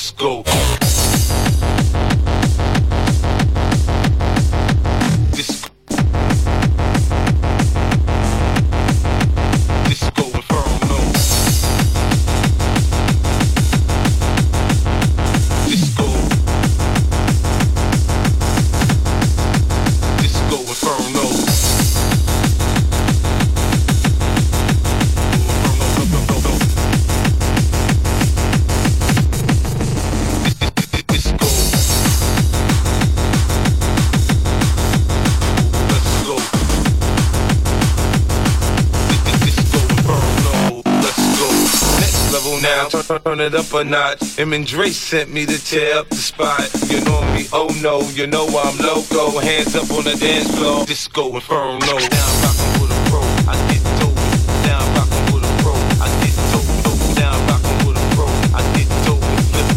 let's go. Turn it up a notch. Em and Dre sent me to tear up the spot. You know me, oh no, you know I'm loco. Hands up on the dance floor, disco inferno. Down rockin' with a pro, I get dope. Down rockin' with a pro, I get dope. Down rockin' with a pro, I get dope.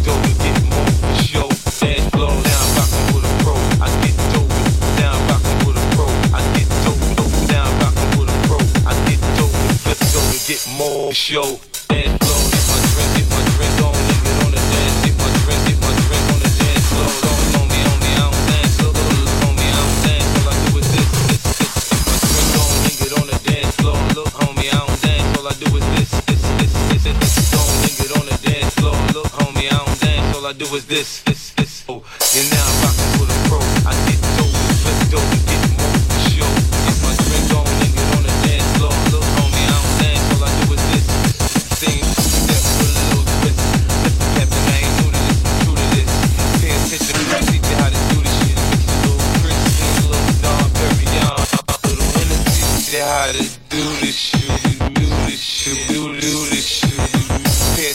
Dope and get more show. Dance floor, down rockin' with a pro, I get dope. Down rockin' with a pro, I get dope. Down rockin' with a pro, I get dope. Dope and get more show. Was this.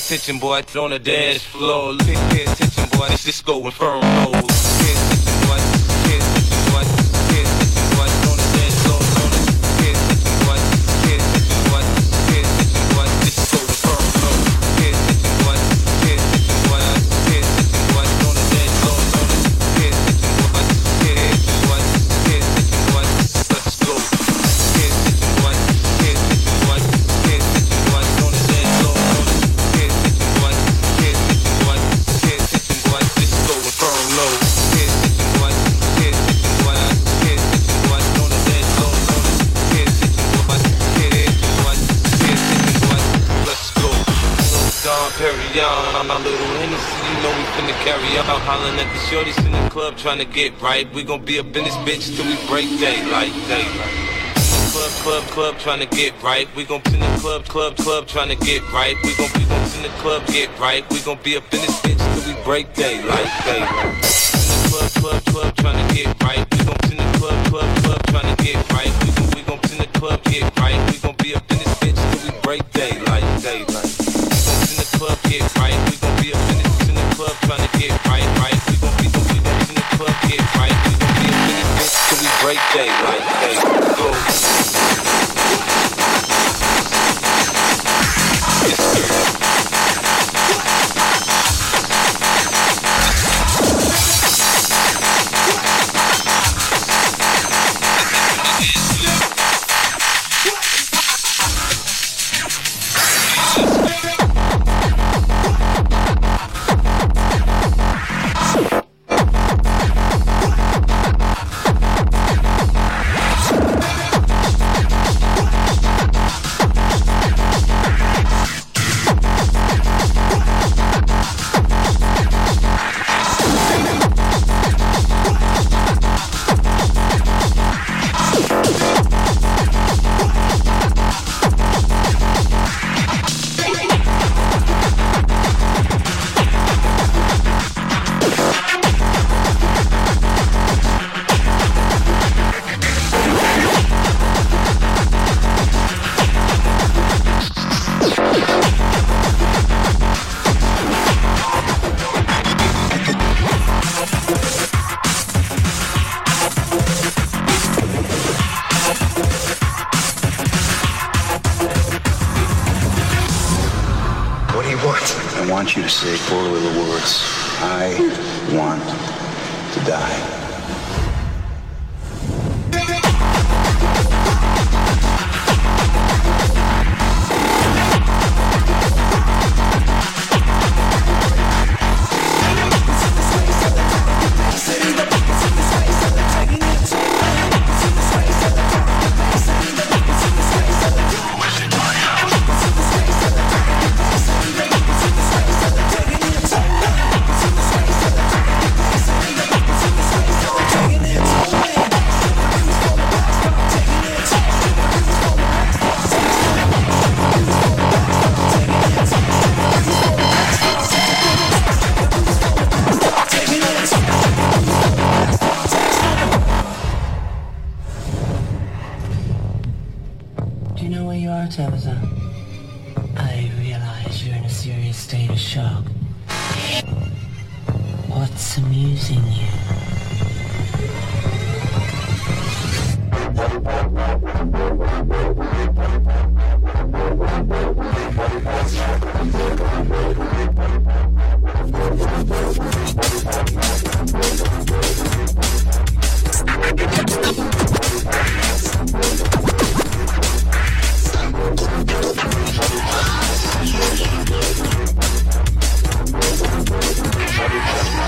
Attention, boy, on the dance floor. Pay, pay attention. Disco Inferno. Shorty's in the club trying to get right. We gon' be up in this bitch till we break daylight, daylight. Club, club, club, trying to get right. We gon' in the club, club, club, trying to get right. We gon' gon' in the club, get right. We gon' be up in this bitch till we break daylight, daylight. Club, club, club, trying to get right. We gon' in the club, club, club, trying to get right. We gon' we gon' in the club, get right. We gon' be up in this bitch till we break daylight, daylight. We gon' in the club, get right. want you to say four little words. I want to die. What's amusing you?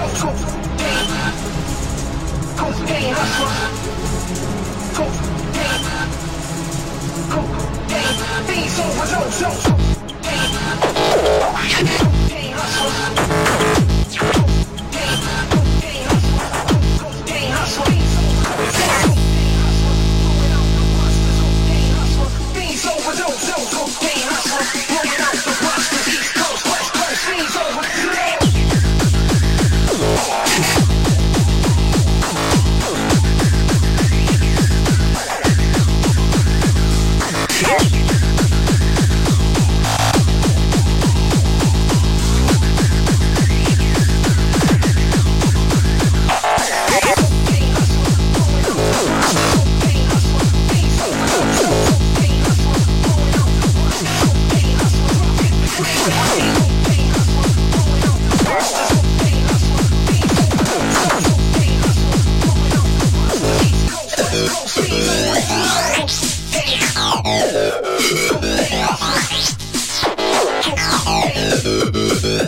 Uh, Ha ha ha ha!